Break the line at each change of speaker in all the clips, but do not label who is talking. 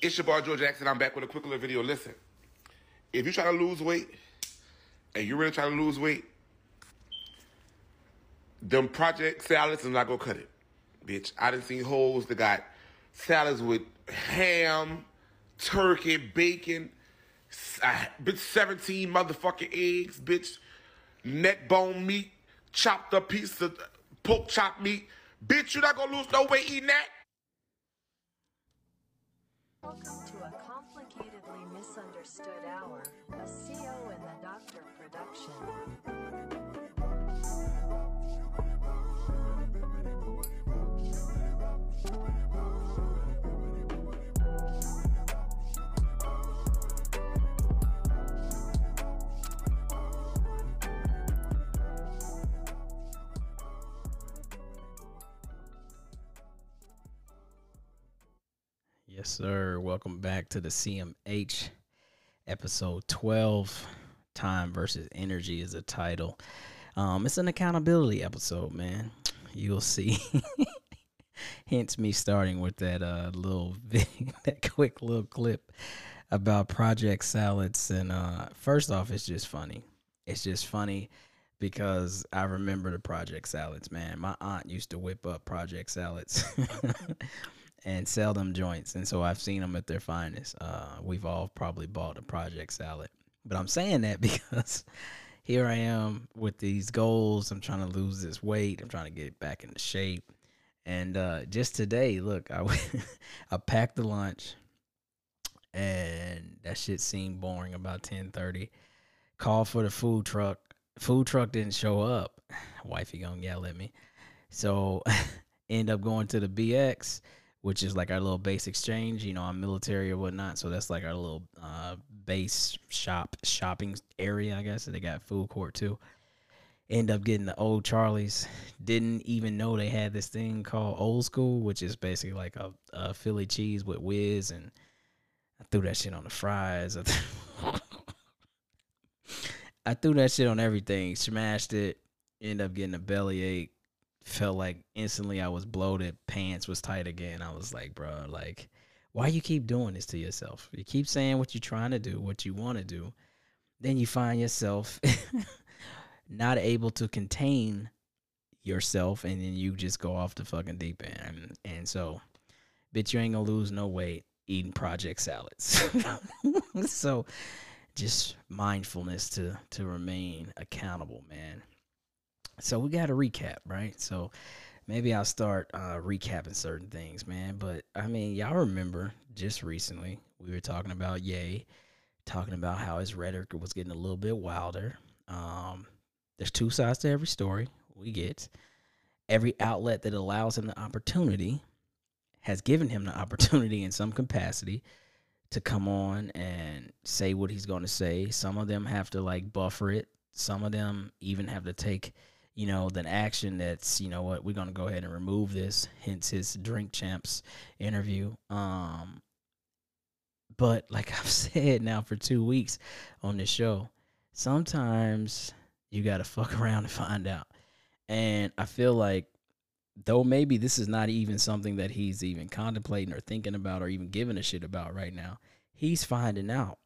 It's your boy Joe Jackson. I'm back with a quick little video. Listen, if you try to lose weight and you really trying to lose weight, them project salads is not gonna cut it, bitch. I done seen hoes that got salads with ham, turkey, bacon, uh, bitch, 17 motherfucking eggs, bitch, neck bone meat, chopped up piece of pork chop meat. Bitch, you're not gonna lose no weight eating that.
Welcome to a complicatedly misunderstood hour, a CO and the Doctor production.
Yes, sir. Welcome back to the CMH episode 12. Time versus energy is the title. Um, it's an accountability episode, man. You'll see. Hence me starting with that uh little that quick little clip about project salads. And uh first off, it's just funny. It's just funny because I remember the project salads, man. My aunt used to whip up project salads. and sell them joints. And so I've seen them at their finest. Uh, we've all probably bought a project salad. But I'm saying that because here I am with these goals. I'm trying to lose this weight. I'm trying to get back into shape. And uh, just today, look, I I packed the lunch, and that shit seemed boring. About ten thirty, called for the food truck. Food truck didn't show up. Wifey gonna yell at me. So end up going to the BX which is like our little base exchange. You know, I'm military or whatnot, so that's like our little uh, base shop shopping area, I guess. They got food court too. End up getting the old Charlie's. Didn't even know they had this thing called Old School, which is basically like a, a Philly cheese with whiz, and I threw that shit on the fries. I, th- I threw that shit on everything. Smashed it. End up getting a belly ache felt like instantly I was bloated, pants was tight again. I was like, bro, like, why you keep doing this to yourself? You keep saying what you're trying to do, what you want to do, then you find yourself not able to contain yourself, and then you just go off the fucking deep end. And, and so, bitch, you ain't gonna lose no weight eating project salads. so, just mindfulness to to remain accountable, man. So we got to recap, right? So maybe I'll start uh, recapping certain things, man. But I mean, y'all remember just recently we were talking about Ye, talking about how his rhetoric was getting a little bit wilder. Um, there's two sides to every story. We get every outlet that allows him the opportunity has given him the opportunity in some capacity to come on and say what he's going to say. Some of them have to like buffer it. Some of them even have to take you know, than action that's, you know what, we're gonna go ahead and remove this, hence his drink champs interview. Um but like I've said now for two weeks on this show, sometimes you gotta fuck around and find out. And I feel like though maybe this is not even something that he's even contemplating or thinking about or even giving a shit about right now, he's finding out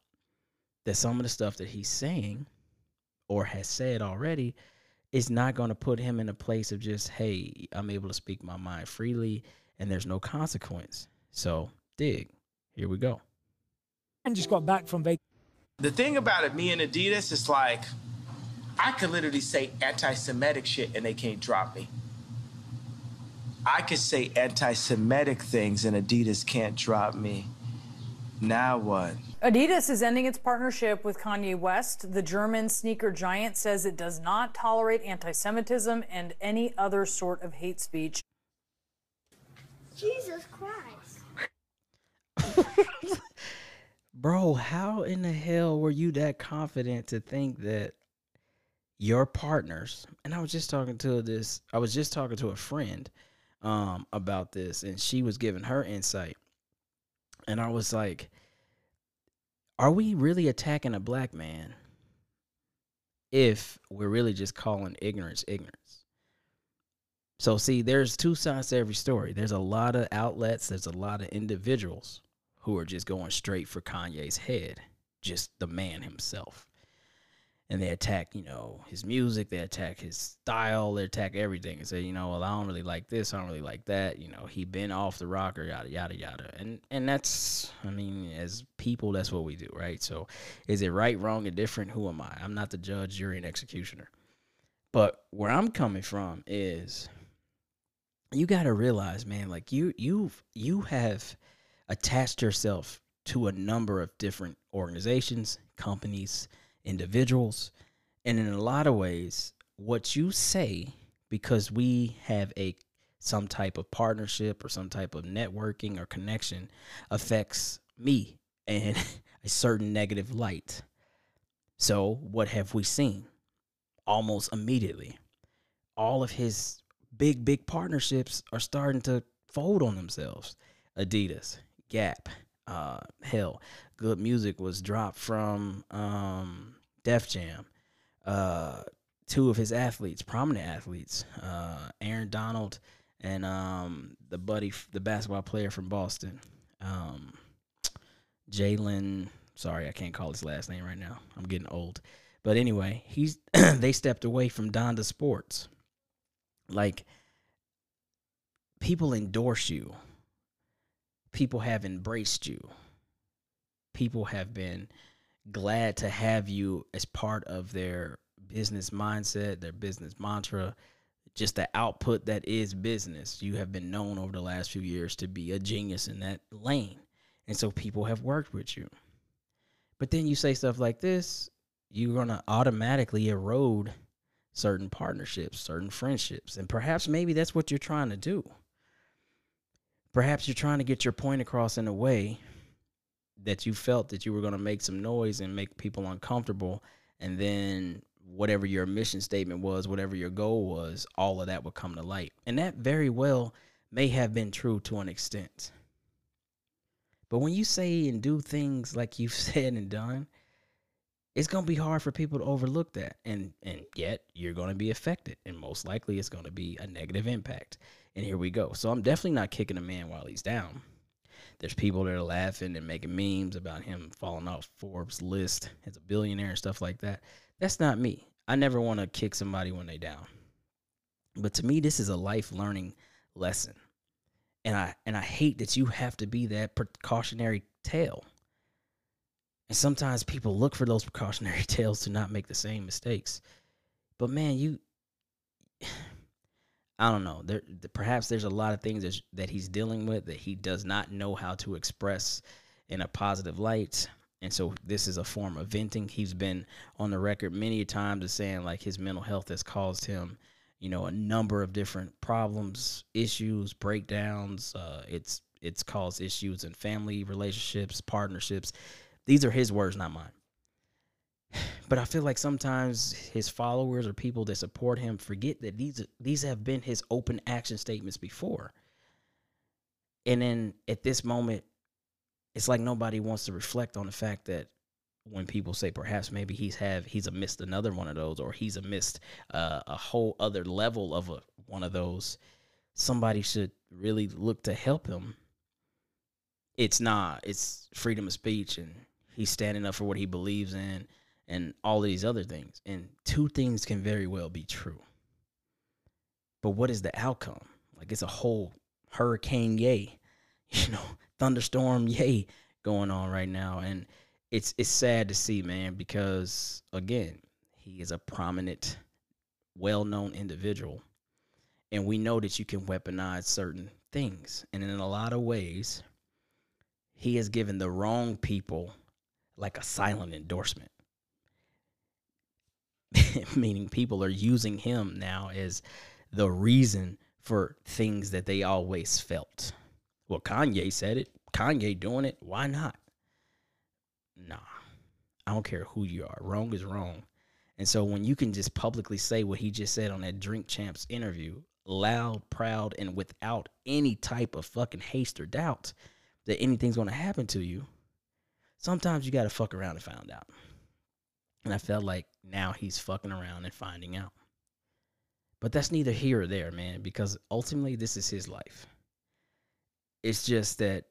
that some of the stuff that he's saying or has said already is not going to put him in a place of just, hey, I'm able to speak my mind freely and there's no consequence. So, dig. Here we go.
And just got back from vacation.
The thing about it, me and Adidas, is like, I could literally say anti Semitic shit and they can't drop me. I could say anti Semitic things and Adidas can't drop me. Now what?
Adidas is ending its partnership with Kanye West. The German sneaker giant says it does not tolerate anti Semitism and any other sort of hate speech.
Jesus Christ.
Bro, how in the hell were you that confident to think that your partners, and I was just talking to this, I was just talking to a friend um, about this, and she was giving her insight. And I was like, are we really attacking a black man if we're really just calling ignorance ignorance? So, see, there's two sides to every story. There's a lot of outlets, there's a lot of individuals who are just going straight for Kanye's head, just the man himself. And they attack, you know, his music, they attack his style, they attack everything and say, you know, well, I don't really like this, I don't really like that, you know, he been off the rocker, yada yada yada. And and that's I mean, as people, that's what we do, right? So is it right, wrong, or different? Who am I? I'm not the judge, jury, and executioner. But where I'm coming from is you got to realize, man, like you you you have attached yourself to a number of different organizations, companies, individuals, and in a lot of ways, what you say because we have a some type of partnership or some type of networking or connection affects me in a certain negative light. So, what have we seen? Almost immediately, all of his big, big partnerships are starting to fold on themselves. Adidas, Gap, uh, hell, good music was dropped from um, Def Jam. Uh, two of his athletes, prominent athletes, uh, Aaron Donald and um, the buddy, the basketball player from Boston, um, Jaylen. Sorry, I can't call his last name right now. I'm getting old. But anyway, he's they stepped away from Donda Sports. Like people endorse you. People have embraced you. People have been glad to have you as part of their business mindset, their business mantra, just the output that is business. You have been known over the last few years to be a genius in that lane. And so people have worked with you. But then you say stuff like this, you're going to automatically erode certain partnerships, certain friendships. And perhaps maybe that's what you're trying to do. Perhaps you're trying to get your point across in a way that you felt that you were going to make some noise and make people uncomfortable. And then whatever your mission statement was, whatever your goal was, all of that would come to light. And that very well may have been true to an extent. But when you say and do things like you've said and done, it's going to be hard for people to overlook that and and yet you're going to be affected and most likely it's going to be a negative impact and here we go. So i'm definitely not kicking a man while he's down. There's people that are laughing and making memes about him falling off forbes list as a billionaire and stuff like that. That's not me. I never want to kick somebody when they down. But to me this is a life learning lesson. And i and i hate that you have to be that precautionary tale and sometimes people look for those precautionary tales to not make the same mistakes. But man, you I don't know. There perhaps there's a lot of things that, he's dealing with that he does not know how to express in a positive light. And so this is a form of venting. He's been on the record many times as saying like his mental health has caused him, you know, a number of different problems, issues, breakdowns. Uh, it's it's caused issues in family relationships, partnerships. These are his words, not mine. But I feel like sometimes his followers or people that support him forget that these these have been his open action statements before. And then at this moment, it's like nobody wants to reflect on the fact that when people say perhaps maybe he's have he's missed another one of those or he's missed uh, a whole other level of a, one of those, somebody should really look to help him. It's not. It's freedom of speech and he's standing up for what he believes in and all of these other things. And two things can very well be true. But what is the outcome? Like it's a whole hurricane Ye, you know, thunderstorm Ye going on right now. And it's it's sad to see, man, because again, he is a prominent, well-known individual. And we know that you can weaponize certain things. And in a lot of ways, he has given the wrong people like a silent endorsement. Meaning people are using him now as the reason for things that they always felt. Well, Kanye said it. Kanye doing it. Why not? Nah. I don't care who you are. Wrong is wrong. And so when you can just publicly say what he just said on that Drink Champs interview, loud, proud, and without any type of fucking haste or doubt that anything's going to happen to you, sometimes you got to fuck around and find out. And I felt like now he's fucking around and finding out. But that's neither here or there, man, because ultimately this is his life. It's just that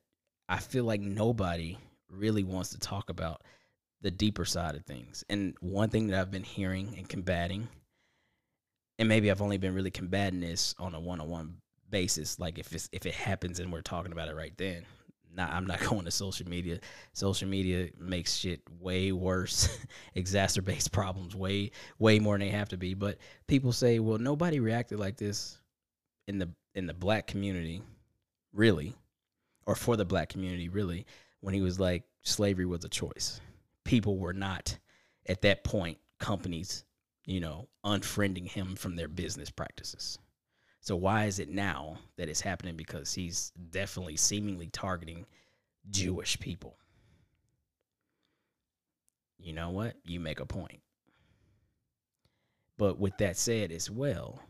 I feel like nobody really wants to talk about the deeper side of things. And one thing that I've been hearing and combating, and maybe I've only been really combating this on a one on one basis, like if it's if it happens and we're talking about it right then. Not, I'm not going to social media. Social media makes shit way worse, exacerbates problems way, way more than they have to be. But people say, well, nobody reacted like this in the in the black community, really, or for the black community, really, when he was like slavery was a choice. People were not at that point companies, you know, unfriending him from their business practices. So why is it now that it's happening? Because he's definitely seemingly targeting Jewish people. You know what? You make a point. But with that said as well,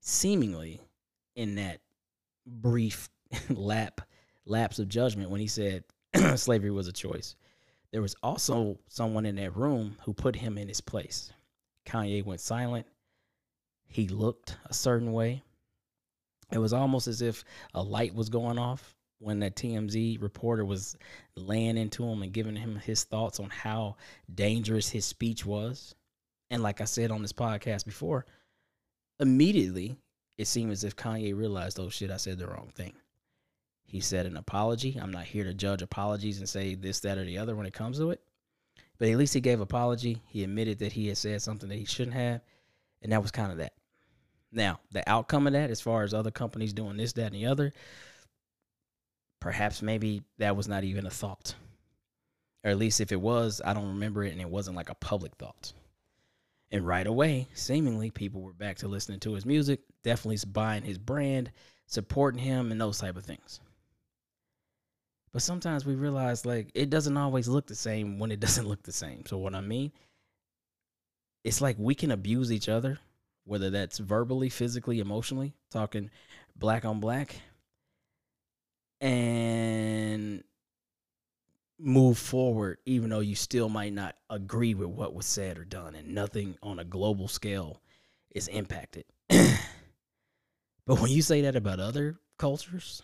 seemingly in that brief lap lapse of judgment when he said slavery was a choice, there was also someone in that room who put him in his place. Kanye went silent he looked a certain way. It was almost as if a light was going off when that TMZ reporter was laying into him and giving him his thoughts on how dangerous his speech was. And like I said on this podcast before, immediately it seemed as if Kanye realized, oh shit, I said the wrong thing. He said an apology. I'm not here to judge apologies and say this, that, or the other when it comes to it. But at least he gave apology. He admitted that he had said something that he shouldn't have. And that was kind of that. Now, the outcome of that, as far as other companies doing this, that, and the other, perhaps maybe that was not even a thought. Or at least if it was, I don't remember it and it wasn't like a public thought. And right away, seemingly, people were back to listening to his music, definitely buying his brand, supporting him, and those type of things. But sometimes we realize like it doesn't always look the same when it doesn't look the same. So what I mean, it's like we can abuse each other whether that's verbally, physically, emotionally, talking black on black, and move forward, even though you still might not agree with what was said or done, and nothing on a global scale is impacted. but when you say that about other cultures,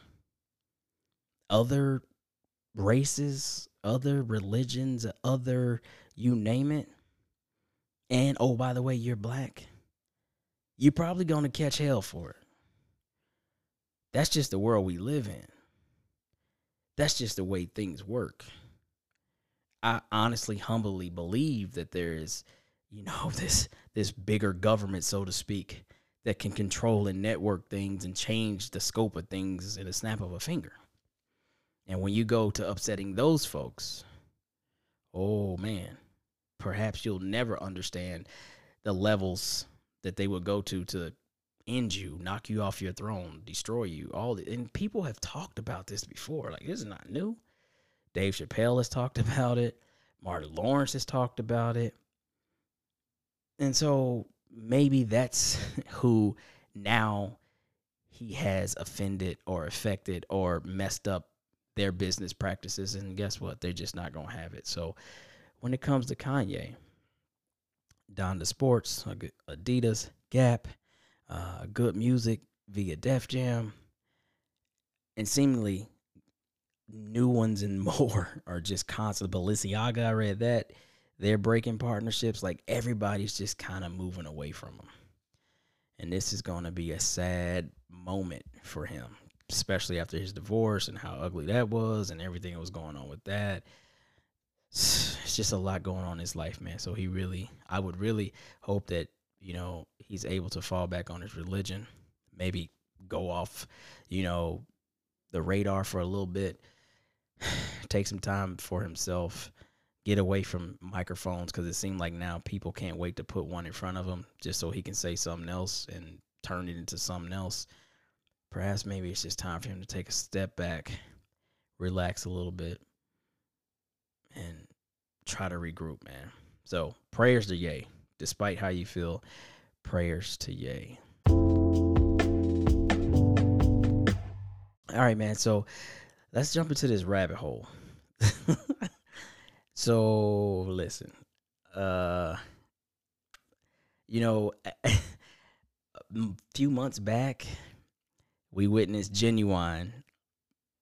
other races, other religions, other you name it, and oh, by the way, you're black you're probably going to catch hell for it. That's just the world we live in. That's just the way things work. I honestly, humbly believe that there is, you know, this this bigger government, so to speak, that can control and network things and change the scope of things in a snap of a finger. And when you go to upsetting those folks, oh man, perhaps you'll never understand the levels that they would go to to end you, knock you off your throne, destroy you. All the, and people have talked about this before. Like this is not new. Dave Chappelle has talked about it. Martin Lawrence has talked about it. And so maybe that's who now he has offended or affected or messed up their business practices. And guess what? They're just not going to have it. So when it comes to Kanye, Donda Sports, Adidas, Gap, uh, good music via Def Jam, and seemingly new ones and more are just constant. Balenciaga, I read that they're breaking partnerships. Like everybody's just kind of moving away from them, and this is going to be a sad moment for him, especially after his divorce and how ugly that was and everything that was going on with that it's just a lot going on in his life, man. So he really, I would really hope that you know he's able to fall back on his religion, maybe go off, you know, the radar for a little bit, take some time for himself, get away from microphones because it seemed like now people can't wait to put one in front of him just so he can say something else and turn it into something else. Perhaps maybe it's just time for him to take a step back, relax a little bit, and try to regroup, man. So prayers to Ye. Despite how you feel, prayers to Ye. All right, man. So let's jump into this rabbit hole. so listen, uh, you know, a few months back, we witnessed Ginuwine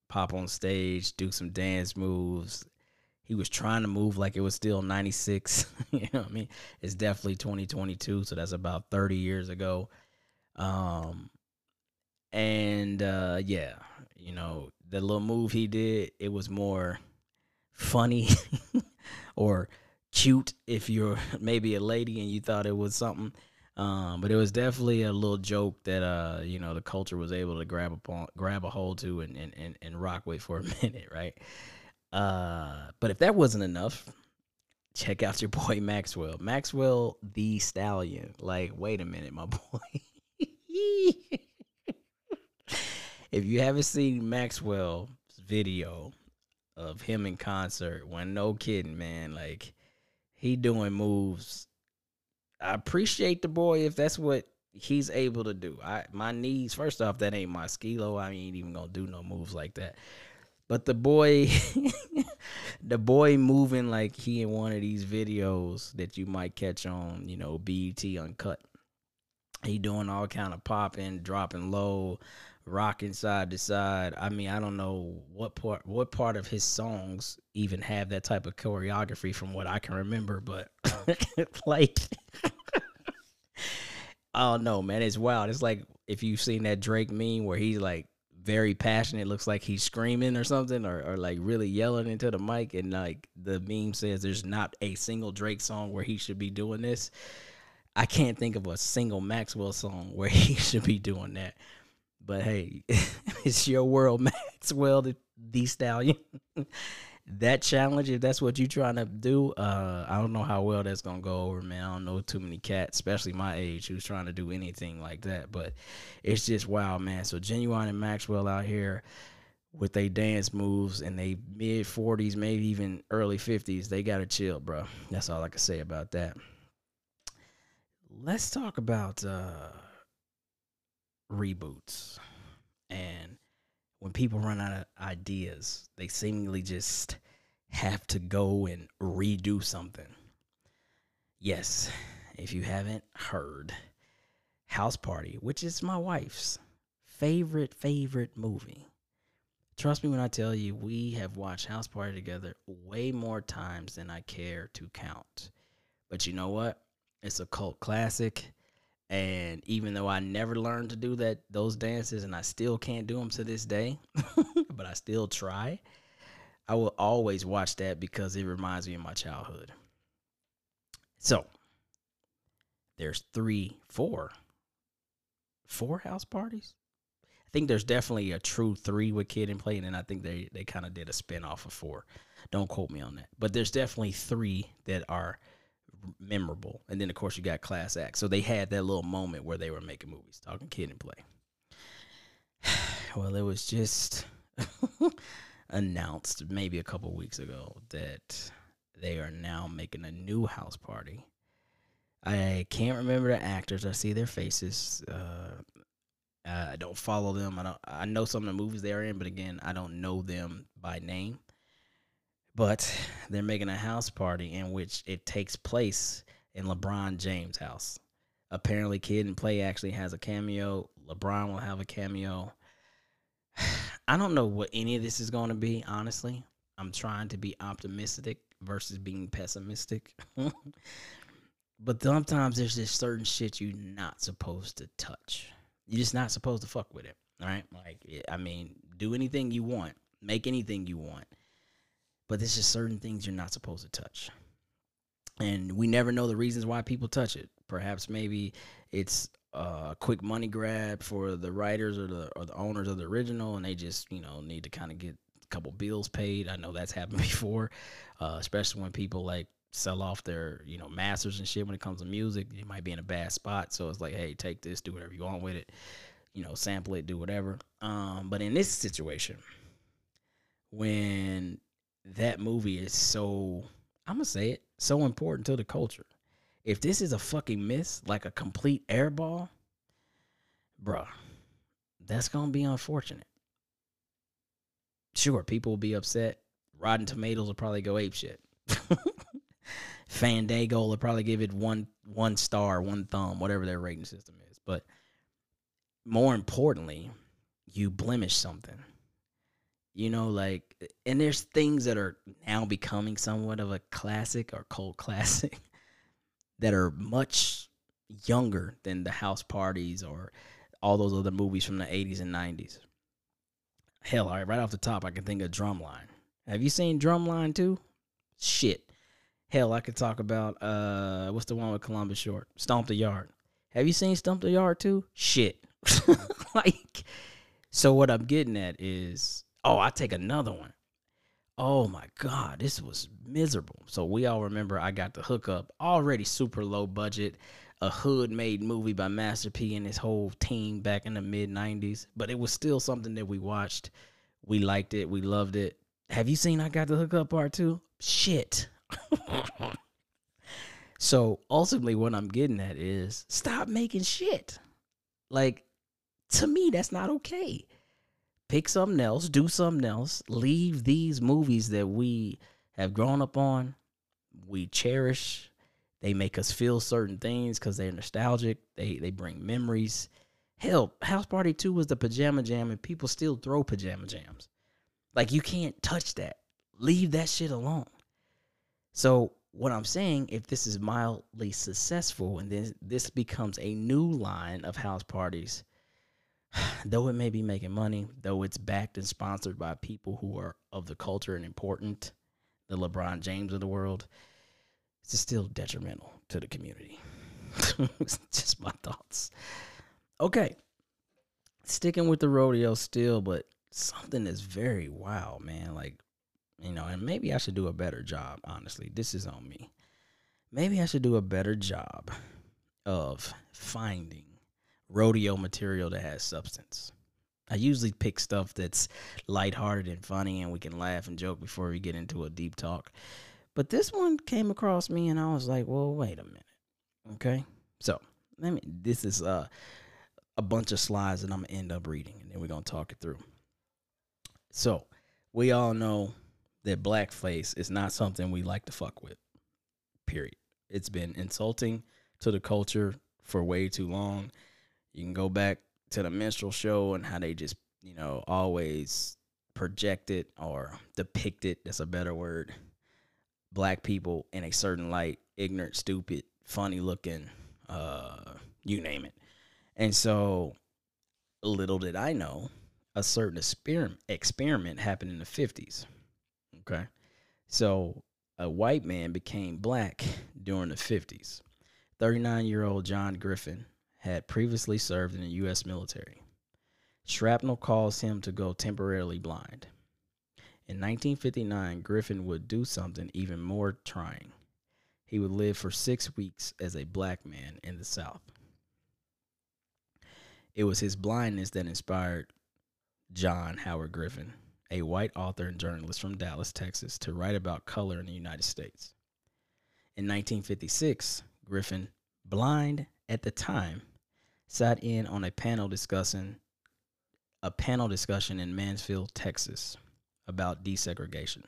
pop on stage, do some dance moves. He was trying to move like it was still 96. you know what I mean? It's definitely 2022, so that's about 30 years ago. Um and uh yeah, you know, the little move he did, it was more funny or cute if you're maybe a lady and you thought it was something. Um, but it was definitely a little joke that uh, you know, the culture was able to grab upon grab a hold to and and, and, and rock with for a minute, right? Uh, but if that wasn't enough, check out your boy Maxwell. Maxwell the Stallion. Like, wait a minute, my boy. if you haven't seen Maxwell's video of him in concert, when no kidding, man, like he doing moves. I appreciate the boy if that's what he's able to do. I my knees, first off, that ain't my skilo. I ain't even gonna do no moves like that. But the boy, the boy moving like he in one of these videos that you might catch on, you know, BET Uncut. He doing all kind of popping, dropping low, rocking side to side. I mean, I don't know what part what part of his songs even have that type of choreography from what I can remember, but like I don't know, man, it's wild. It's like if you've seen that Drake meme where he's like very passionate, looks like he's screaming or something, or, or like really yelling into the mic, and like the meme says there's not a single Drake song where he should be doing this. I can't think of a single Maxwell song where he should be doing that. But hey, it's your world, Maxwell, the, the stallion. That challenge, if that's what you're trying to do, uh, I don't know how well that's gonna go over, man. I don't know too many cats, especially my age, who's trying to do anything like that. But it's just wow, man. So Ginuwine and Maxwell out here with they dance moves and they mid 40s, maybe even early 50s, they gotta chill, bro. That's all I can say about that. Let's talk about uh reboots and when people run out of ideas they seemingly just have to go and redo something. Yes if you haven't heard house party which is my wife's favorite favorite movie. Trust me when i tell you we have watched house party together way more times than i care to count. But you know what? It's a cult classic. And even though I never learned to do that those dances and I still can't do them to this day, but I still try, I will always watch that because it reminds me of my childhood. So, there's three, four, four house parties. I think there's definitely a true three with Kid and Play, and I think they they kind of did a spin off of four. Don't quote me on that, but there's definitely three that are memorable. And then of course you got Class Act. So they had that little moment where they were making movies, talking Kid and Play. well, it was just announced maybe a couple weeks ago that they are now making a new house party. I can't remember the actors. I see their faces. Uh, I don't follow them. I don't. I know some of the movies they're in, but again, I don't know them by name. But they're making a house party in which it takes place in LeBron James' house. Apparently, Kid and Play actually has a cameo. LeBron will have a cameo. I don't know what any of this is going to be, honestly. I'm trying to be optimistic versus being pessimistic. but sometimes there's just certain shit you're not supposed to touch. You're just not supposed to fuck with it. All right. Like, I mean, do anything you want, make anything you want but there's just certain things you're not supposed to touch. And we never know the reasons why people touch it. Perhaps maybe it's a quick money grab for the writers or the or the owners of the original, and they just you know need to kind of get a couple bills paid. I know that's happened before, uh, especially when people like sell off their you know masters and shit when it comes to music. You might be in a bad spot, so it's like, hey, take this, do whatever you want with it, you know, sample it, do whatever. Um, but in this situation, when that movie is so I'm gonna say it so important to the culture. If this is a fucking miss, like a complete airball, bruh, that's gonna be unfortunate. Sure, people will be upset. Rotten Tomatoes will probably go ape shit. Fandango will probably give it one one star, one thumb, whatever their rating system is. But more importantly, you blemish something You know, like, and there's things that are now becoming somewhat of a classic or cult classic that are much younger than the house parties or all those other movies from the 80s and 90s. Hell, all right, right off the top, I can think of Drumline. Have you seen Drumline too? Shit. Hell, I could talk about uh what's the one with Columbus Short? Stomp the Yard. Have you seen Stomp the Yard too? Shit. like so what I'm getting at is oh, I take another one. Oh my god, this was miserable. So we all remember I got the hookup, already super low budget, a hood made movie by Master P and his whole team back in the mid 90s, but it was still something that we watched. We liked it, we loved it. Have you seen I got the hookup part 2? Shit. so ultimately what I'm getting at is stop making shit. Like to me that's not okay pick something else, do something else, leave these movies that we have grown up on, we cherish. They make us feel certain things because they're nostalgic. They they bring memories. Hell, House Party 2 was the pajama jam, and people still throw pajama jams. Like you can't touch that. Leave that shit alone. So what I'm saying, if this is mildly successful and then this becomes a new line of house parties, though it may be making money, though it's backed and sponsored by people who are of the culture and important, the LeBron James of the world, it's still detrimental to the community. Just my thoughts. Okay. Sticking with the rodeo still, but something is very wild, man. Like, you know, and maybe I should do a better job, honestly. This is on me. Maybe I should do a better job of finding rodeo material that has substance. I usually pick stuff that's lighthearted and funny and we can laugh and joke before we get into a deep talk. But this one came across me and I was like, well, wait a minute. Okay. So let me this is uh a bunch of slides that I'm gonna end up reading and then we're gonna talk it through. So we all know that blackface is not something we like to fuck with. Period. It's been insulting to the culture for way too long. You can go back to the minstrel show and how they just, you know, always projected or depicted, that's a better word, black people in a certain light, ignorant, stupid, funny looking, uh, you name it. And so little did I know, a certain experiment experiment happened in the 50s. Okay. So a white man became black during the 50s. 39 year old John Griffin had previously served in the U.S. military. Shrapnel caused him to go temporarily blind. In 1959, Griffin would do something even more trying. He would live for six weeks as a black man in the South. It was his blindness that inspired John Howard Griffin, a white author and journalist from Dallas, Texas, to write about color in the United States. In 1956, Griffin, blind at the time, sat in on a panel discussing a panel discussion in Mansfield, Texas about desegregation.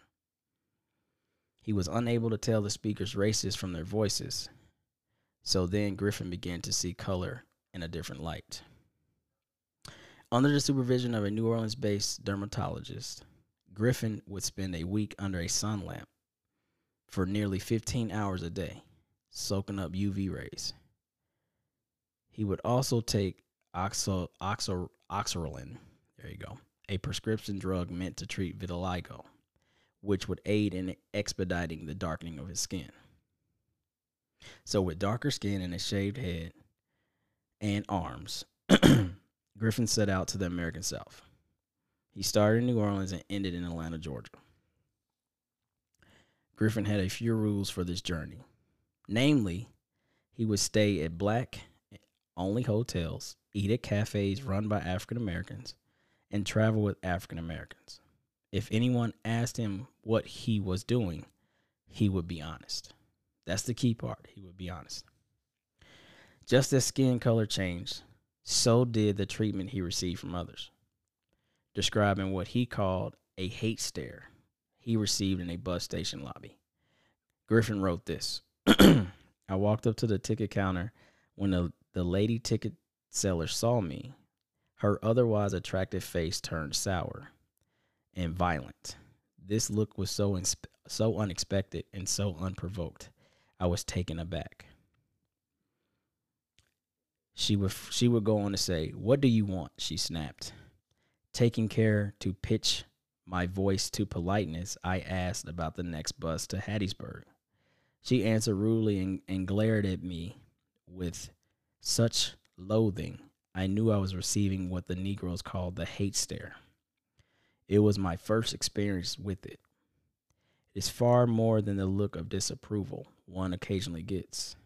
He was unable to tell the speakers races from their voices. So then Griffin began to see color in a different light. Under the supervision of a New Orleans based dermatologist, Griffin would spend a week under a sun lamp for nearly 15 hours a day, soaking up UV rays. He would also take oxo, oxo, oxsoralen, there you go, a prescription drug meant to treat vitiligo, which would aid in expediting the darkening of his skin. So, with darker skin and a shaved head and arms, Griffin set out to the American South. He started in New Orleans and ended in Atlanta, Georgia. Griffin had a few rules for this journey. Namely, he would stay at black only hotels, eat at cafes run by African Americans, and travel with African Americans. If anyone asked him what he was doing, he would be honest. That's the key part. He would be honest. Just as skin color changed, so did the treatment he received from others. Describing what he called a hate stare he received in a bus station lobby. Griffin wrote this I walked up to the ticket counter when the the lady ticket seller saw me, her otherwise attractive face turned sour, and violent. This look was so insp- so unexpected and so unprovoked. I was taken aback. She would she would go on to say, "What do you want?" She snapped. Taking care to pitch my voice to politeness, I asked about the next bus to Hattiesburg. She answered rudely and, and glared at me with such loathing. I knew I was receiving what the Negroes called the hate stare. It was my first experience with it. It is far more than the look of disapproval one occasionally gets.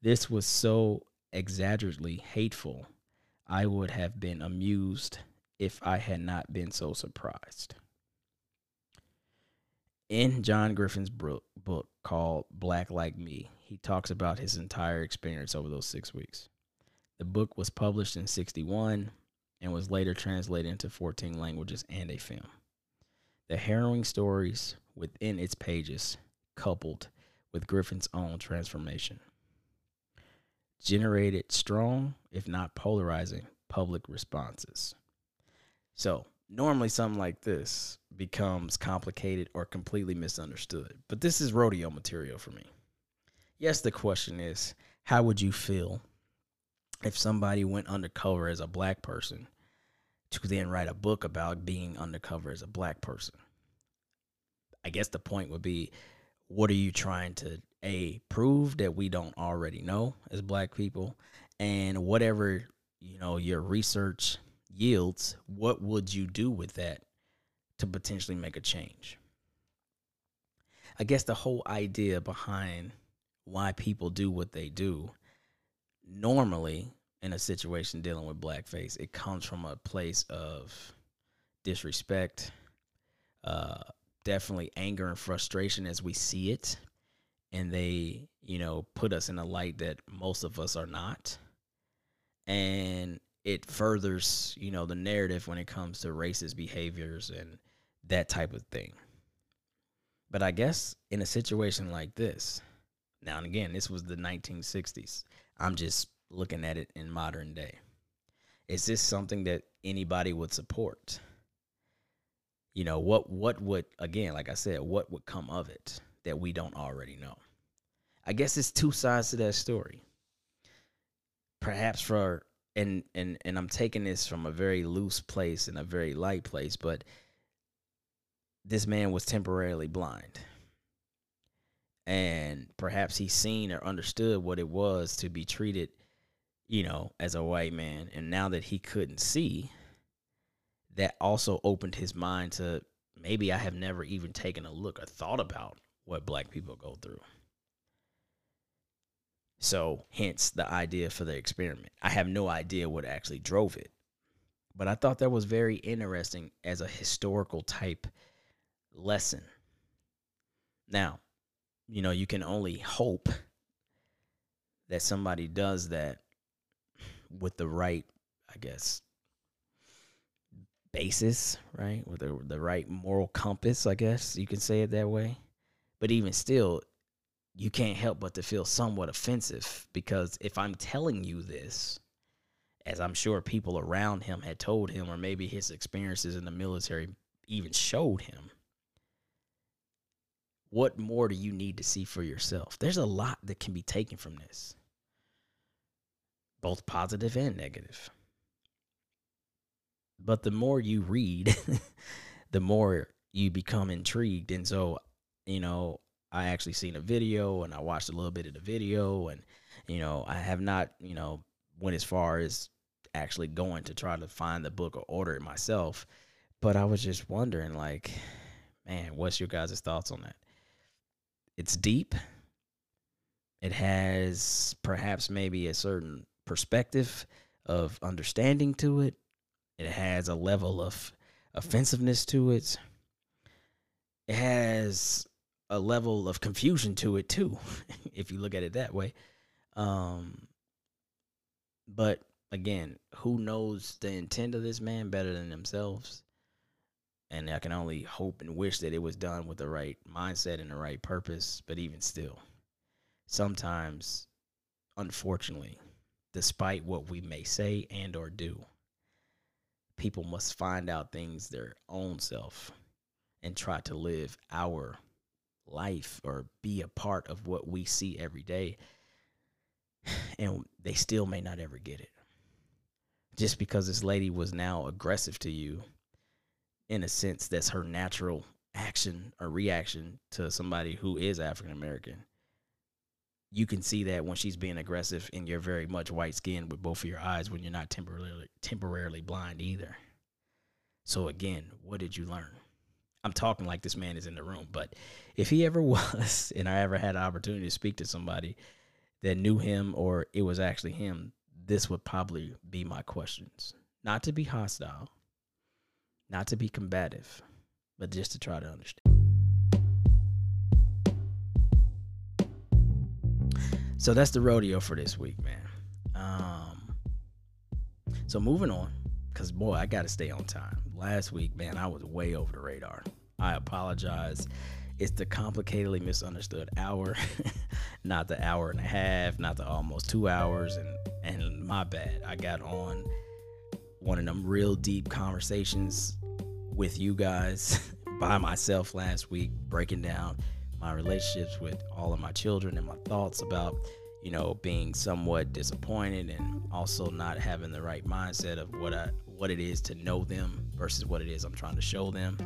This was so exaggerately hateful, I would have been amused if I had not been so surprised. In John Griffin's book called Black Like Me, he talks about his entire experience over those six weeks. The book was published in 61 and was later translated into 14 languages and a film. The harrowing stories within its pages, coupled with Griffin's own transformation, generated strong, if not polarizing, public responses. So, normally something like this becomes complicated or completely misunderstood, but this is rodeo material for me. Yes, the question is how would you feel if somebody went undercover as a black person to then write a book about being undercover as a black person. I guess the point would be what are you trying to a prove that we don't already know as black people and whatever you know your research yields what would you do with that to potentially make a change i guess the whole idea behind why people do what they do normally in a situation dealing with blackface, it comes from a place of disrespect, uh, definitely anger and frustration as we see it. And they, you know, put us in a light that most of us are not. And it furthers, you know, the narrative when it comes to racist behaviors and that type of thing. But I guess in a situation like this, now and again, this was the 1960s. I'm just looking at it in modern day. Is this something that anybody would support? You know, what what would again, like I said, what would come of it that we don't already know? I guess it's two sides to that story. Perhaps for and and and I'm taking this from a very loose place and a very light place, but this man was temporarily blind and perhaps he seen or understood what it was to be treated you know as a white man. And now that he couldn't see that also opened his mind to maybe i have never even taken a look or thought about what black people go through. So hence the idea for the experiment. I have no idea what actually drove it but i thought that was very interesting as a historical type lesson. Now you know, you can only hope that somebody does that with the right, I guess, basis, right? With the the right moral compass, I guess you can say it that way. But even still, you can't help but to feel somewhat offensive because if I'm telling you this, as I'm sure people around him had told him, or maybe his experiences in the military even showed him, what more do you need to see for yourself? There's a lot that can be taken from this, both positive and negative. But the more you read, the more you become intrigued. And so, you know, I actually seen a video and I watched a little bit of the video and, you know, I have not, you know, went as far as actually going to try to find the book or order it myself. But I was just wondering, like, man, what's your guys' thoughts on that? It's deep. It has perhaps maybe a certain perspective of understanding to it. It has a level of offensiveness to it. It has a level of confusion to it too, if you look at it that way. Um, but again, who knows the intent of this man better than themselves? And I can only hope and wish that it was done with the right mindset and the right purpose. But even still, sometimes, unfortunately, despite what we may say and or do, people must find out things their own self and try to live our life or be a part of what we see every day and they still may not ever get it just because this lady was now aggressive to you in a sense that's her natural action or reaction to somebody who is African American. You can see that when she's being aggressive and you're very much white skinned with both of your eyes when you're not temporarily temporarily blind either. So again, what did you learn? I'm talking like this man is in the room, but if he ever was and I ever had an opportunity to speak to somebody that knew him or it was actually him, this would probably be my questions. Not to be hostile, not to be combative, but just to try to understand. So that's the rodeo for this week, man. Um, so moving on, because boy, I got to stay on time. Last week, man, I was way over the radar. I apologize. It's the complicatedly misunderstood hour, not the hour and a half, not the almost two hours, and and my bad. I got on one of them real deep conversations with you guys by myself last week, breaking down my relationships with all of my children and my thoughts about, you know, being somewhat disappointed and also not having the right mindset of what I what it is to know them versus what it is I'm trying to show them.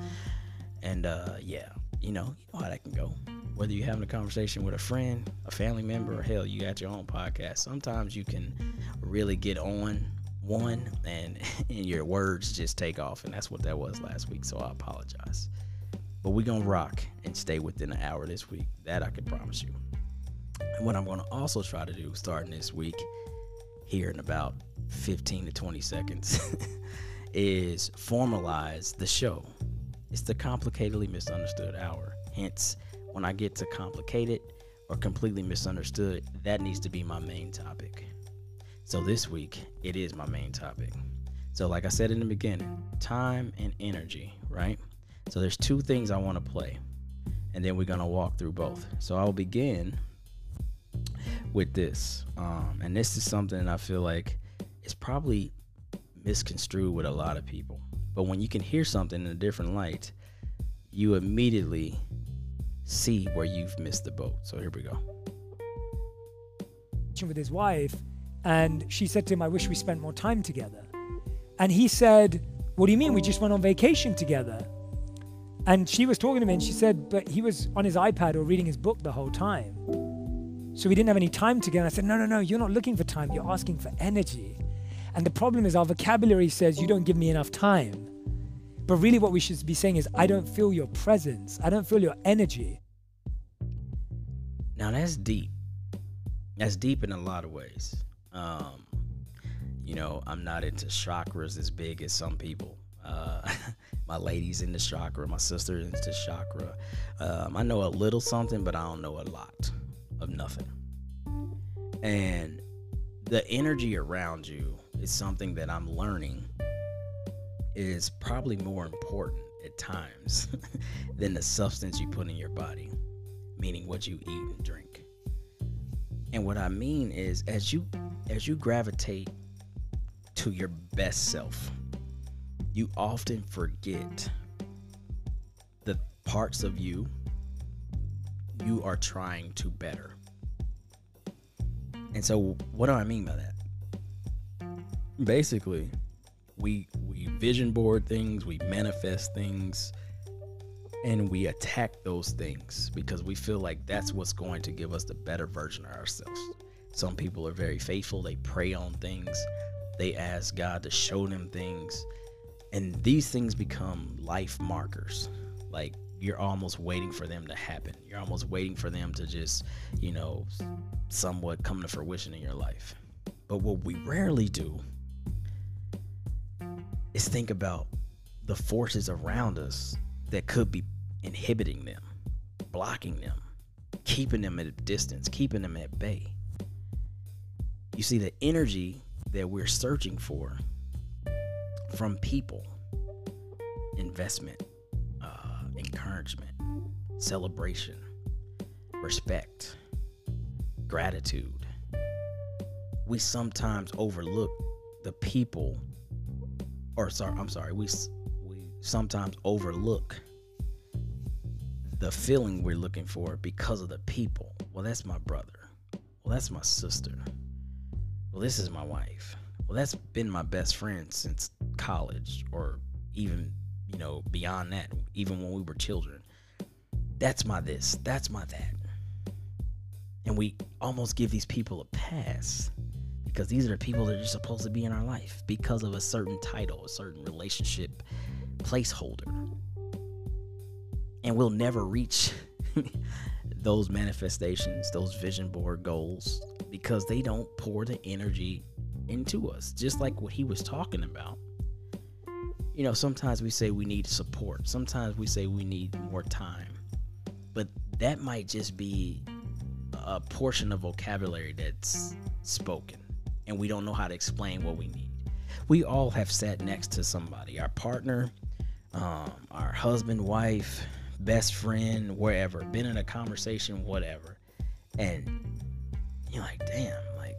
And uh yeah, you know, you know how that can go. Whether you're having a conversation with a friend, a family member, or hell, you got your own podcast. Sometimes you can really get on one and, and your words just take off. And that's what that was last week. So I apologize. But we're going to rock and stay within an hour this week. That I can promise you. And what I'm going to also try to do starting this week, here in about 15 to 20 seconds, is formalize the show. It's the complicatedly misunderstood hour. Hence, when I get to complicated or completely misunderstood, that needs to be my main topic. So this week, it is my main topic. So, like I said in the beginning, time and energy, right? So, there's two things I want to play, and then we're going to walk through both. So, I'll begin with this. Um, and this is something I feel like is probably misconstrued with a lot of people. But when you can hear something in a different light, you immediately see where you've missed the boat. So, here we go.
With his wife, and she said to him, I wish we spent more time together. And he said, What do you mean? We just went on vacation together. And she was talking to me and she said, But he was on his iPad or reading his book the whole time. So we didn't have any time together. I said, No, no, no, you're not looking for time. You're asking for energy. And the problem is, our vocabulary says, You don't give me enough time. But really, what we should be saying is, I don't feel your presence. I don't feel your energy.
Now, that's deep. That's deep in a lot of ways. Um, you know, I'm not into chakras as big as some people. Uh, my lady's into chakra, my sister into chakra. Um, I know a little something, but I don't know a lot of nothing. And the energy around you is something that I'm learning is probably more important at times than the substance you put in your body, meaning what you eat and drink. And what I mean is, as you as you gravitate to your best self, you often forget the parts of you you are trying to better. And so what do I mean by that? Basically, we we vision board things, we manifest things, and we attack those things because we feel like that's what's going to give us the better version of ourselves. Some people are very faithful, they pray on things, they ask God to show them things, and these things become life markers. Like you're almost waiting for them to happen. You're almost waiting for them to just, you know, somewhat come to fruition in your life. But what we rarely do is think about the forces around us that could be inhibiting them, blocking them, keeping them at a distance, keeping them at bay. You see, the energy that we're searching for from people, investment, uh, encouragement, celebration, respect, gratitude. We sometimes overlook the people or sorry, I'm sorry, we we sometimes overlook the feeling we're looking for because of the people. Well, that's my brother. Well, that's my sister. Well, this is my wife. Well, that's been my best friend since college or even, you know, beyond that, even when we were children. That's my this, that's my that. And we almost give these people a pass because these are the people that are supposed to be in our life because of a certain title, a certain relationship placeholder. And we'll never reach those manifestations, those vision board goals, because they don't pour the energy into us, just like what he was talking about. You know, sometimes we say we need support, sometimes we say we need more time, but that might just be a portion of vocabulary that's spoken, and we don't know how to explain what we need. We all have sat next to somebody, our partner, um, our husband, wife, best friend, wherever, been in a conversation, whatever. And you're like, damn, like,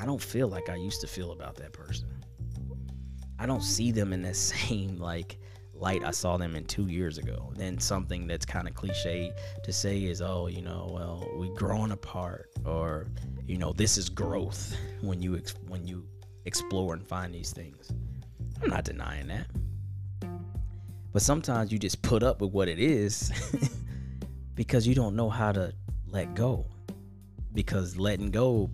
I don't feel like I used to feel about that person. I don't see them in that same, like, light I saw them in two years ago. Then something that's kind of cliche to say is, oh, you know, well, we growing apart, or, you know, this is growth when you ex- when you explore and find these things. I'm not denying that. But sometimes you just put up with what it is because you don't know how to let go. Because letting go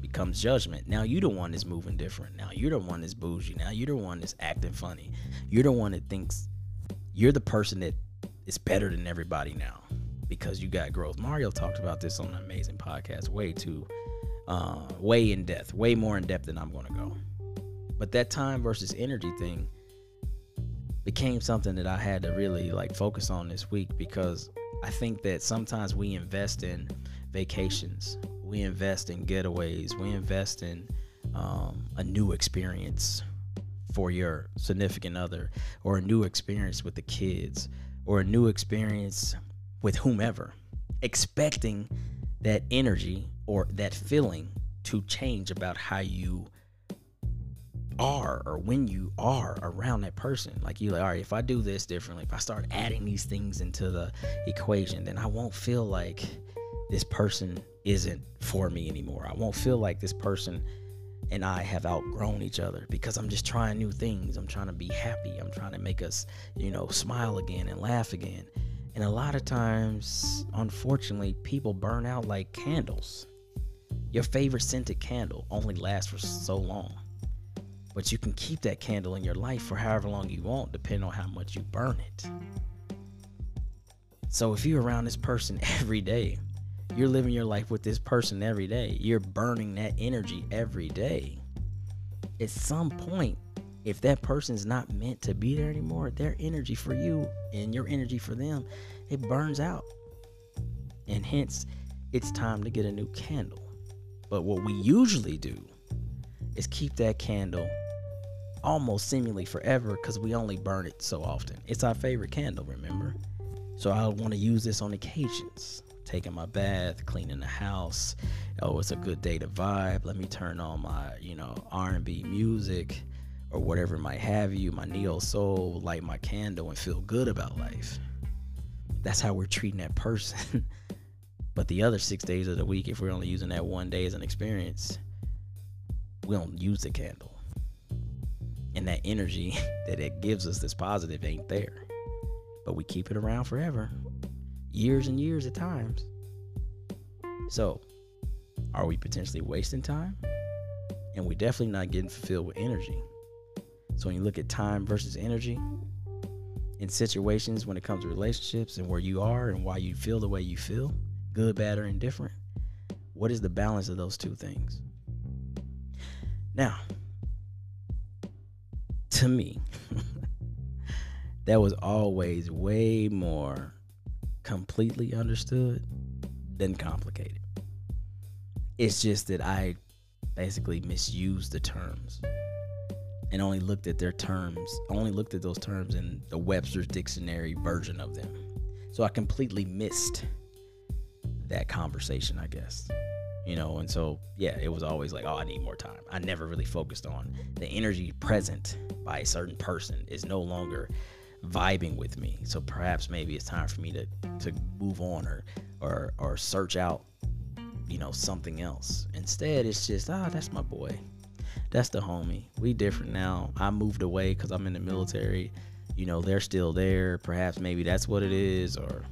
becomes judgment. Now you're the one that's moving different. Now you're the one that's bougie. Now you're the one that's acting funny. You're the one that thinks you're the person that is better than everybody now because you got growth. Mario talked about this on an amazing podcast, way too, uh, way in depth, way more in depth than I'm going to go. But that time versus energy thing became something that I had to really like focus on this week because I think that sometimes we invest in vacations, we invest in getaways, we invest in um, a new experience for your significant other, or a new experience with the kids, or a new experience with whomever, expecting that energy or that feeling to change about how you are or when you are around that person. Like you like, all right, if I do this differently, if I start adding these things into the equation, then I won't feel like this person isn't for me anymore. I won't feel like this person and I have outgrown each other because I'm just trying new things. I'm trying to be happy. I'm trying to make us, you know, smile again and laugh again. And a lot of times, unfortunately, people burn out like candles. Your favorite scented candle only lasts for so long. But you can keep that candle in your life for however long you want, depending on how much you burn it. So if you're around this person every day, you're living your life with this person every day, you're burning that energy every day. At some point, if that person's not meant to be there anymore, their energy for you and your energy for them, it burns out. And hence, it's time to get a new candle. But what we usually do is keep that candle almost seemingly forever because we only burn it so often. It's our favorite candle, remember? So I want to use this on occasions. Taking my bath, cleaning the house. Oh, it's a good day to vibe. Let me turn on my, you know, R&B music or whatever might have you, my neo soul, light my candle and feel good about life. That's how we're treating that person. but the other six days of the week, if we're only using that one day as an experience, we don't use the candle. And that energy that it gives us that's positive ain't there. But we keep it around forever. Years and years at times. So, are we potentially wasting time? And we're definitely not getting fulfilled with energy. So when you look at time versus energy in situations when it comes to relationships and where you are and why you feel the way you feel, good, bad, or indifferent, what is the balance of those two things? Now, to me, that was always way more completely understood than complicated. It's just that I basically misused the terms and only looked at their terms, only looked at those terms in the Webster's dictionary version of them. So I completely missed that conversation, I guess. You know and so yeah it was always like oh i need more time. I never really focused on the energy present by a certain person is no longer vibing with me. So perhaps maybe it's time for me to to move on or or or search out you know something else. Instead it's just ah that's my boy. That's the homie. We different now. I moved away because i'm in the military. You know they're still there. Perhaps maybe that's what it is or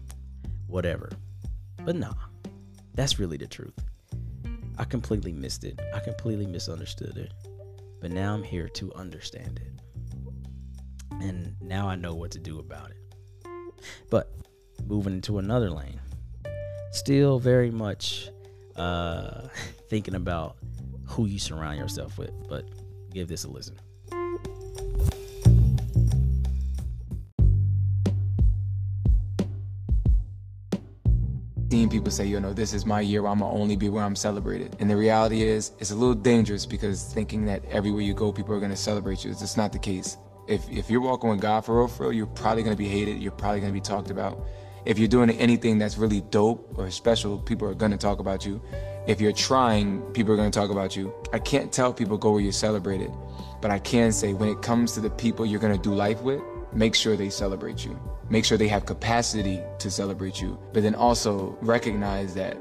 whatever. But nah that's really the truth I completely missed it. I completely misunderstood it. But now I'm here to understand it. And now I know what to do about it. But moving into another lane, still very much uh, thinking about who you surround yourself with. But give this a listen.
Seeing people say, you know, this is my year, I'm gonna only be where I'm celebrated. And the reality is, it's a little dangerous because thinking that everywhere you go, people are gonna celebrate you, it's just not the case. If, if you're walking with God for real, for real, you're probably gonna be hated, you're probably gonna be talked about. If you're doing anything that's really dope or special, people are gonna talk about you. If you're trying, people are gonna talk about you. I can't tell people go where you're celebrated, but I can say when it comes to the people you're gonna do life with, make sure they celebrate you. Make sure they have capacity to celebrate you, but then also recognize that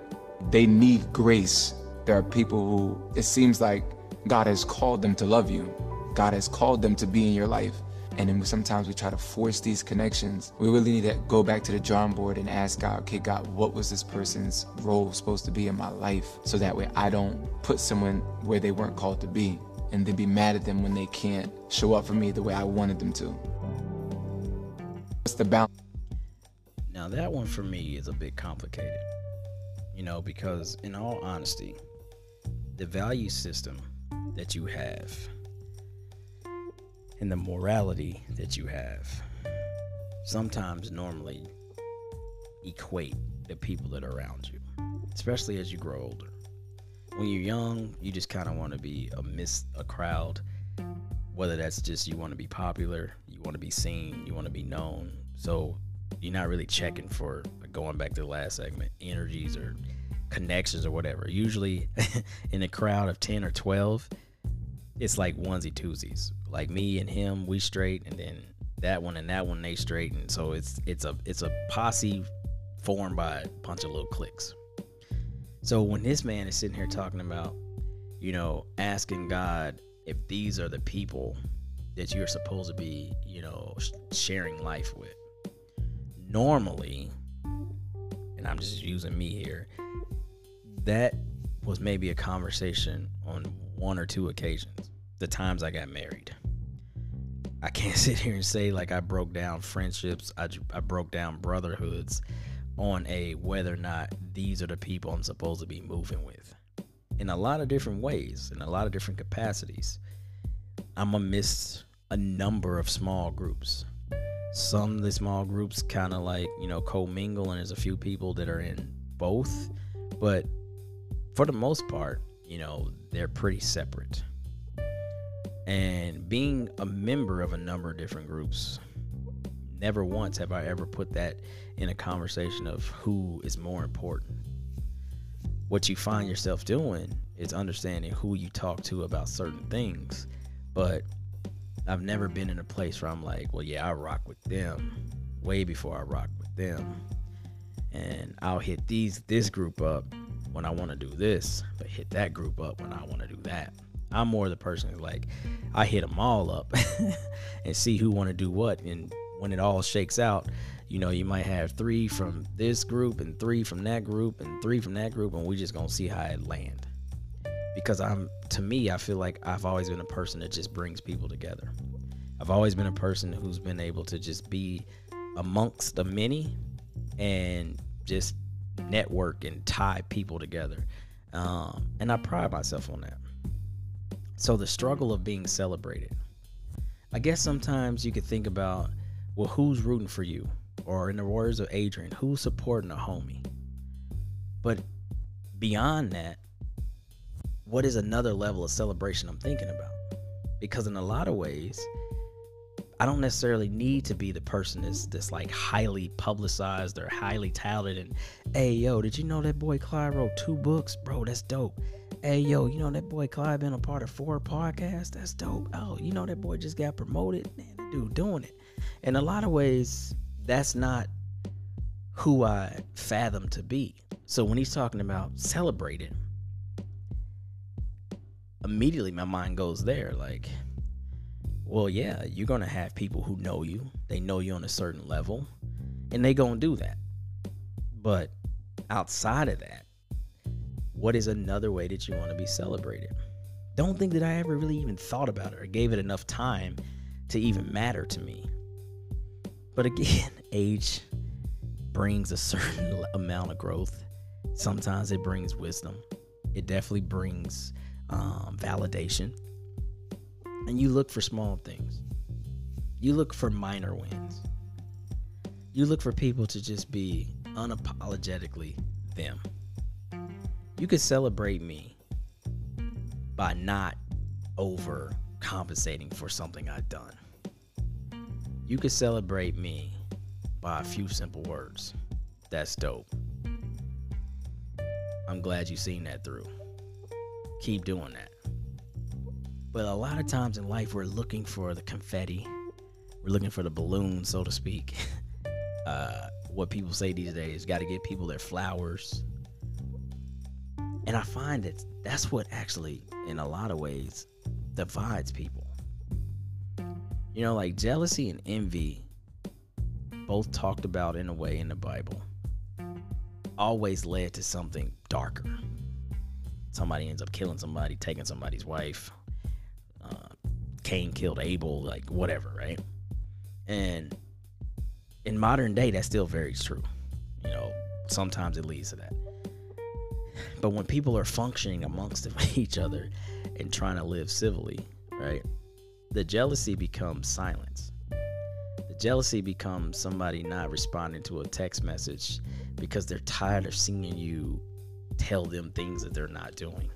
they need grace. There are people who it seems like God has called them to love you. God has called them to be in your life. And then sometimes we try to force these connections. We really need to go back to the drawing board and ask God, okay, God, what was this person's role supposed to be in my life? So that way I don't put someone where they weren't called to be and then be mad at them when they can't show up for me the way I wanted them to. The balance?
Now, that one for me is a bit complicated, you know, because in all honesty, the value system that you have and the morality that you have sometimes normally equate the people that are around you, especially as you grow older. When you're young, you just kind of want to be amidst a crowd, whether that's just you want to be popular, you want to be seen, you want to be known. So you're not really checking for going back to the last segment, energies or connections or whatever. Usually in a crowd of 10 or 12, it's like onesie twosies. Like me and him, we straight, and then that one and that one they straight, and so it's it's a it's a posse formed by a bunch of little cliques. So when this man is sitting here talking about, you know, asking God if these are the people that you're supposed to be, you know, sharing life with, normally, and I'm just using me here, that was maybe a conversation on one or two occasions. The times I got married. I can't sit here and say like I broke down friendships, I, I broke down brotherhoods on a whether or not these are the people I'm supposed to be moving with. In a lot of different ways, in a lot of different capacities. I'm gonna miss a number of small groups. Some of the small groups kind of like, you know, co-mingle, and there's a few people that are in both. But for the most part, you know, they're pretty separate. And being a member of a number of different groups, never once have I ever put that in a conversation of who is more important. What you find yourself doing is understanding who you talk to about certain things. But I've never been in a place where I'm like, well, yeah, I rock with them way before I rock with them. And I'll hit these this group up when I want to do this, but hit that group up when I want to do that. I'm more the person who's like, I hit them all up and see who want to do what. And when it all shakes out, you know, you might have three from this group and three from that group and three from that group, and we just gonna see how it land. Because I'm, to me, I feel like I've always been a person that just brings people together. I've always been a person who's been able to just be amongst the many and just network and tie people together. Um, and I pride myself on that. So the struggle of being celebrated. I guess sometimes you could think about, well, who's rooting for you? Or in the words of Adrian, who's supporting a homie? But beyond that, what is another level of celebration I'm thinking about? Because in a lot of ways, I don't necessarily need to be the person that's like highly publicized or highly touted. And hey, yo, did you know that boy Clyde wrote two books, bro? That's dope. Hey, yo, you know that boy Clyde been a part of four podcasts? That's dope. Oh, you know that boy just got promoted? Man, that dude doing it. In a lot of ways, that's not who I fathom to be. So when he's talking about celebrating, immediately my mind goes there. Like, well, yeah, you're gonna have people who know you. They know you on a certain level, and they gonna do that. But outside of that, what is another way that you want to be celebrated? Don't think that I ever really even thought about it or gave it enough time to even matter to me. But again, age brings a certain amount of growth. Sometimes it brings wisdom. It definitely brings um, validation. And you look for small things. You look for minor wins. You look for people to just be unapologetically them. You could celebrate me by not over compensating for something I've done. You could celebrate me by a few simple words. That's dope. I'm glad you've seen that through. Keep doing that. But a lot of times in life, we're looking for the confetti, we're looking for the balloon, so to speak. uh, what people say these days, got to get people their flowers. And I find that that's what actually, in a lot of ways, divides people. You know, like jealousy and envy, both talked about in a way in the Bible, always led to something darker. Somebody ends up killing somebody, taking somebody's wife. Uh, Cain killed Abel, like whatever, right? And in modern day, that's still very true. You know, sometimes it leads to that. But when people are functioning amongst each other and trying to live civilly, right? The jealousy becomes silence. The jealousy becomes somebody not responding to a text message because they're tired of seeing you tell them things that they're not doing.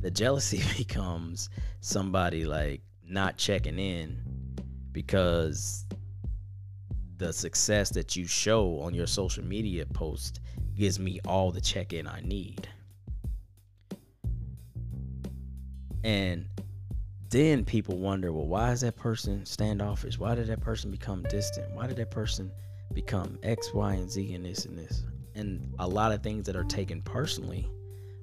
The jealousy becomes somebody like not checking in because the success that you show on your social media post gives me all the check in I need. And then people wonder, well, why is that person standoffish? Why did that person become distant? Why did that person become X, Y, and Z and this and this? And a lot of things that are taken personally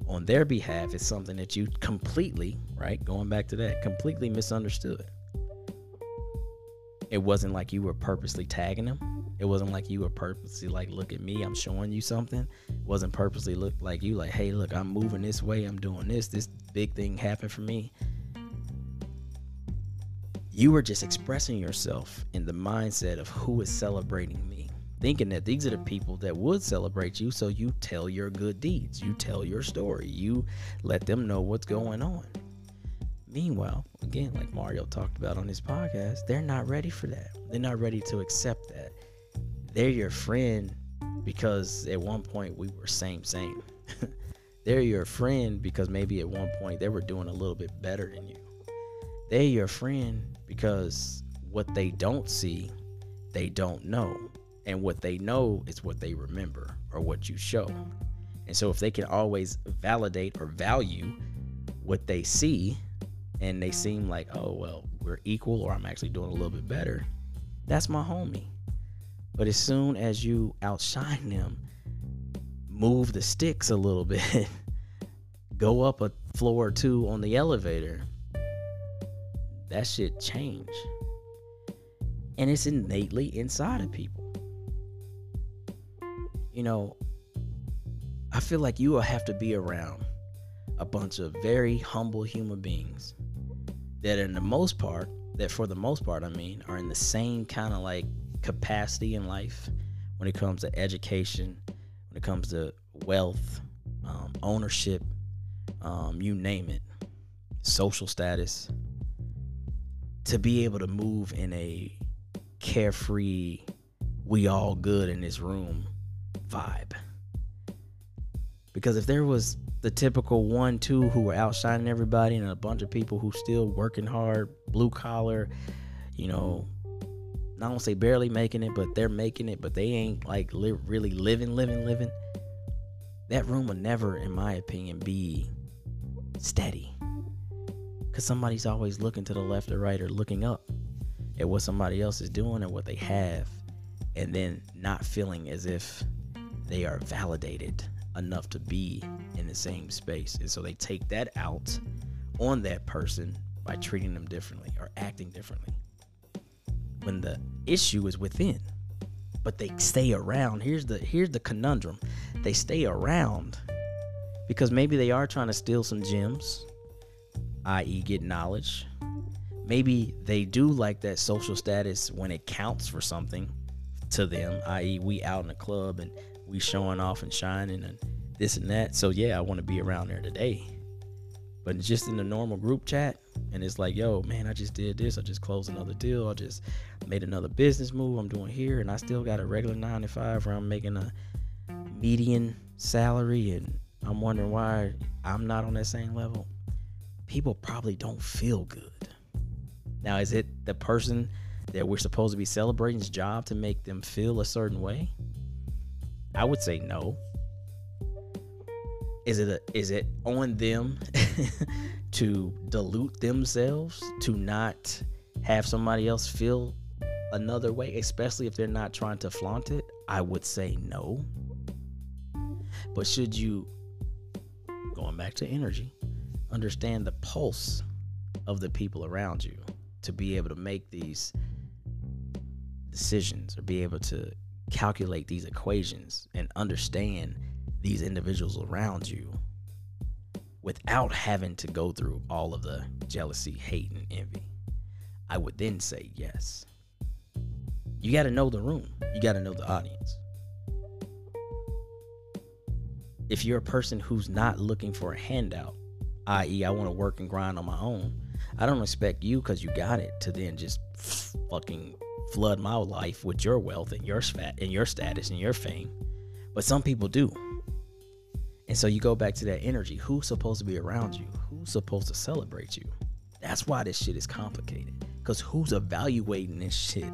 on their behalf is something that you completely, right? Going back to that, completely misunderstood. It wasn't like you were purposely tagging them. It wasn't like you were purposely like, look at me, I'm showing you something. It wasn't purposely look like you like, hey, look, I'm moving this way, I'm doing this. This big thing happened for me. You were just expressing yourself in the mindset of who is celebrating me, thinking that these are the mm-hmm. people that would celebrate you. So you tell your good deeds, you mm-hmm. tell your story, you let them know what's going on. Meanwhile, again, like Mario talked about on his podcast, they're not ready for that. They're not ready to accept that. They're your friend because at one point we were same, same. they're your friend because maybe at one point they were doing a little bit better than you. They're your friend because what they don't see, they don't know. And what they know is what they remember or what you show. And so if they can always validate or value what they see, and they seem like, oh, well, we're equal or I'm actually doing a little bit better, that's my homie. But as soon as you outshine them, move the sticks a little bit, go up a floor or two on the elevator, that shit change. And it's innately inside of people. You know, I feel like you will have to be around a bunch of very humble human beings that in the most part that for the most part i mean are in the same kind of like capacity in life when it comes to education when it comes to wealth um, ownership um, you name it social status. To be able to move in a carefree we all good in this room vibe Because if there was the typical one, two who were outshining everybody, and a bunch of people who still working hard, blue collar, you know, I don't say barely making it, but they're making it, but they ain't like li- really living, living, living. That room will never, in my opinion, be steady. Cause somebody's always looking to the left or right or looking up at what somebody else is doing and what they have, and then not feeling as if they are validated enough to be in the same space. And so they take that out on that person by treating them differently or acting differently. When the issue is within. But they stay around. Here's the here's the conundrum. They stay around because maybe they are trying to steal some gems, i.e., get knowledge. Maybe they do like that social status when it counts for something to them, i.e., we out in the club and we showing off and shining and this and that. So yeah, I want to be around there today. But just in the normal group chat, and it's like, yo, man, I just did this. I just closed another deal. I just made another business move. I'm doing here, and I still got a regular nine to five where I'm making a median salary, and I'm wondering why I'm not on that same level. People probably don't feel good. Now, is it the person that we're supposed to be celebrating's job to make them feel a certain way? I would say no. Is it a, is it on them to dilute themselves to not have somebody else feel another way, especially if they're not trying to flaunt it? I would say no. But should you going back to energy, understand the pulse of the people around you to be able to make these decisions or be able to calculate these equations and understand these individuals around you without having to go through all of the jealousy, hate, and envy, I would then say yes. You got to know the room, you got to know the audience. If you're a person who's not looking for a handout, i.e., I want to work and grind on my own, I don't expect you because you got it to then just fucking flood my life with your wealth and your fat and your status and your fame. But some people do. And so you go back to that energy. Who's supposed to be around you? Who's supposed to celebrate you? That's why this shit is complicated. Because who's evaluating this shit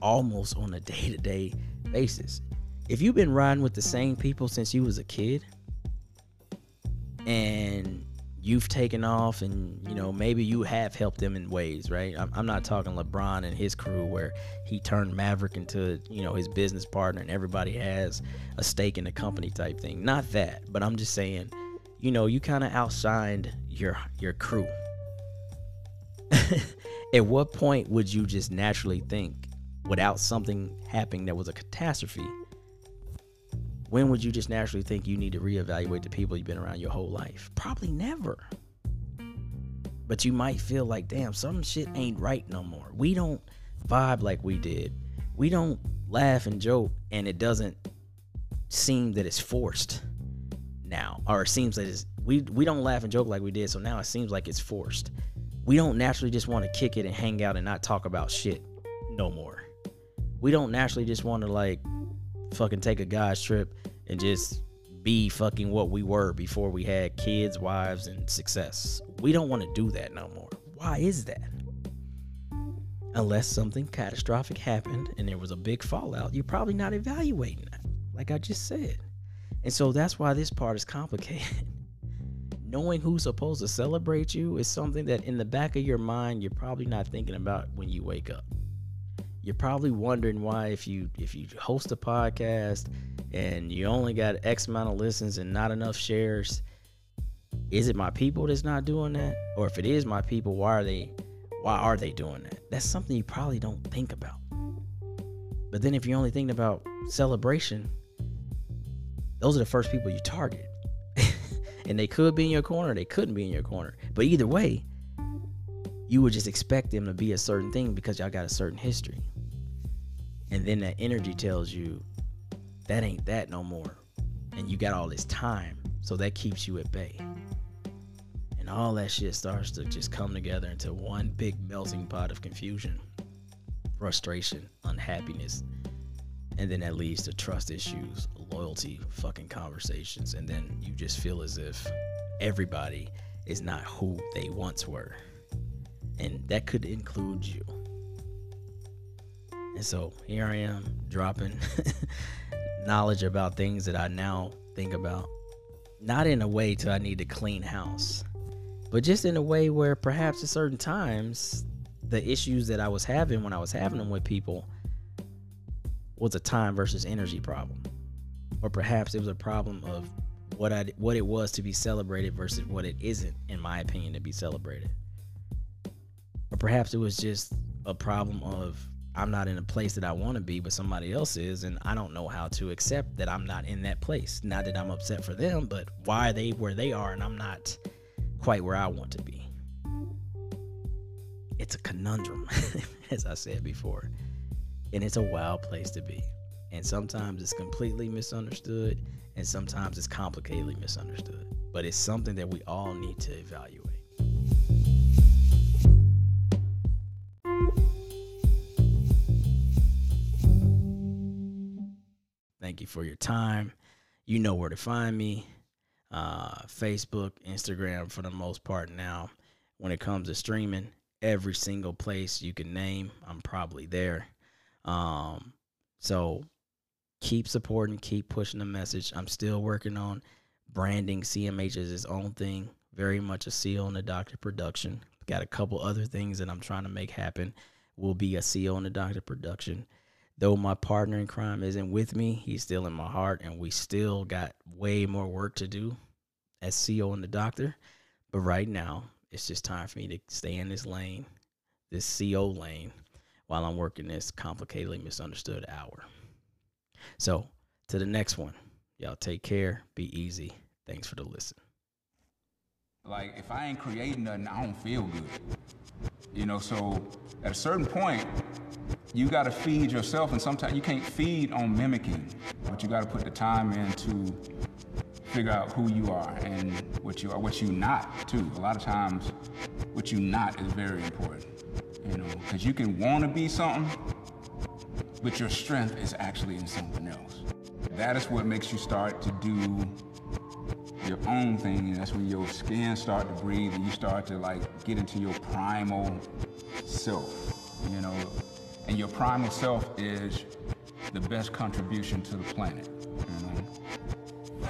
almost on a day to day basis? If you've been riding with the same people since you was a kid and you've taken off and you know maybe you have helped them in ways right? I'm, I'm, not talking LeBron and his crew where he turned Maverick into you know his business partner and everybody has a stake in the company type thing. Not that but i'm just saying you know you kind of outshined your your crew. At what point would you just naturally think without something happening that was a catastrophe when would you just naturally think you need to reevaluate the people you've been around your whole life? Probably never. But you might feel like, damn, some shit ain't right no more. We don't vibe like we did. We don't laugh and joke, and it doesn't seem that it's forced now. Or it seems that it's we we don't laugh and joke like we did, so now it seems like it's forced. We don't naturally just want to kick it and hang out and not talk about shit no more. We don't naturally just want to like fucking take a guy's trip and just be fucking what we were before we had kids, wives, and success. We don't want to do that no more. Why is that? Unless something catastrophic happened and there was a big fallout, you're probably not evaluating that, like I just said. And so that's why this part is complicated. Knowing who's supposed to celebrate you is something that in the back of your mind you're probably not thinking about when you wake up you're probably wondering why if you if you host a podcast and you only got x amount of listens and not enough shares is it my people that's not doing that? Or if it is my people why are they why are they doing that? That's something you probably don't think about. But then if you're only thinking about celebration those are the first people you target. And they could be in your corner they couldn't be in your corner. But either way you would just expect them to be a certain thing because y'all got a certain history and then that energy tells you that ain't that no more. And you got all this time. So that keeps you at bay. And all that shit starts to just come together into one big melting pot of confusion, frustration, unhappiness. And then that leads to trust issues, loyalty, fucking conversations. And then you just feel as if everybody is not who they once were. And that could include you. And so here I am dropping knowledge about things that I now think about. Not in a way to I need to clean house, but just in a way where perhaps at certain times the issues that I was having when I was having them with people was a time versus energy problem. Or perhaps it was a problem of what I what it was to be celebrated versus what it isn't in my opinion to be celebrated. Or perhaps it was just a problem of I'm not in a place that I want to be, but somebody else is, and I don't know how to accept that I'm not in that place. Not that I'm upset for them, but why are they where they are and I'm not quite where I want to be? It's a conundrum, as I said before and it's a wild place to be. And sometimes it's completely misunderstood, and sometimes it's complicatedly misunderstood. But it's something that we all need to evaluate. Thank you for your time. You know where to find me uh, Facebook, Instagram, for the most part now. When it comes to streaming, every single place you can name, I'm probably there. Um, so keep supporting, keep pushing the message. I'm still working on branding CMH as its own thing. Very much a CO and the doctor production. Got a couple other things that I'm trying to make happen. Will be a CO and the doctor production. Though my partner in crime isn't with me, he's still in my heart, and we still got way more work to do as CO and the doctor. But right now, it's just time for me to stay in this lane, this CO lane, while I'm working this complicatedly misunderstood hour. So, to the next one. Y'all take care. Be easy. Thanks for the listen.
Like, if I ain't creating nothing, I don't feel good. You know, so at a certain point, you got to feed yourself, and sometimes you can't feed on mimicking, but you got to put the time in to figure out who you are and what you are, what you not too. A lot of times, what you not is very important. You know, because you can want to be something, but your strength is actually in something else. That is what makes you start to do your own thing. And that's when your skin start to breathe and you start to like get into your primal self, you know. And your prime itself is the best contribution to the planet. You know?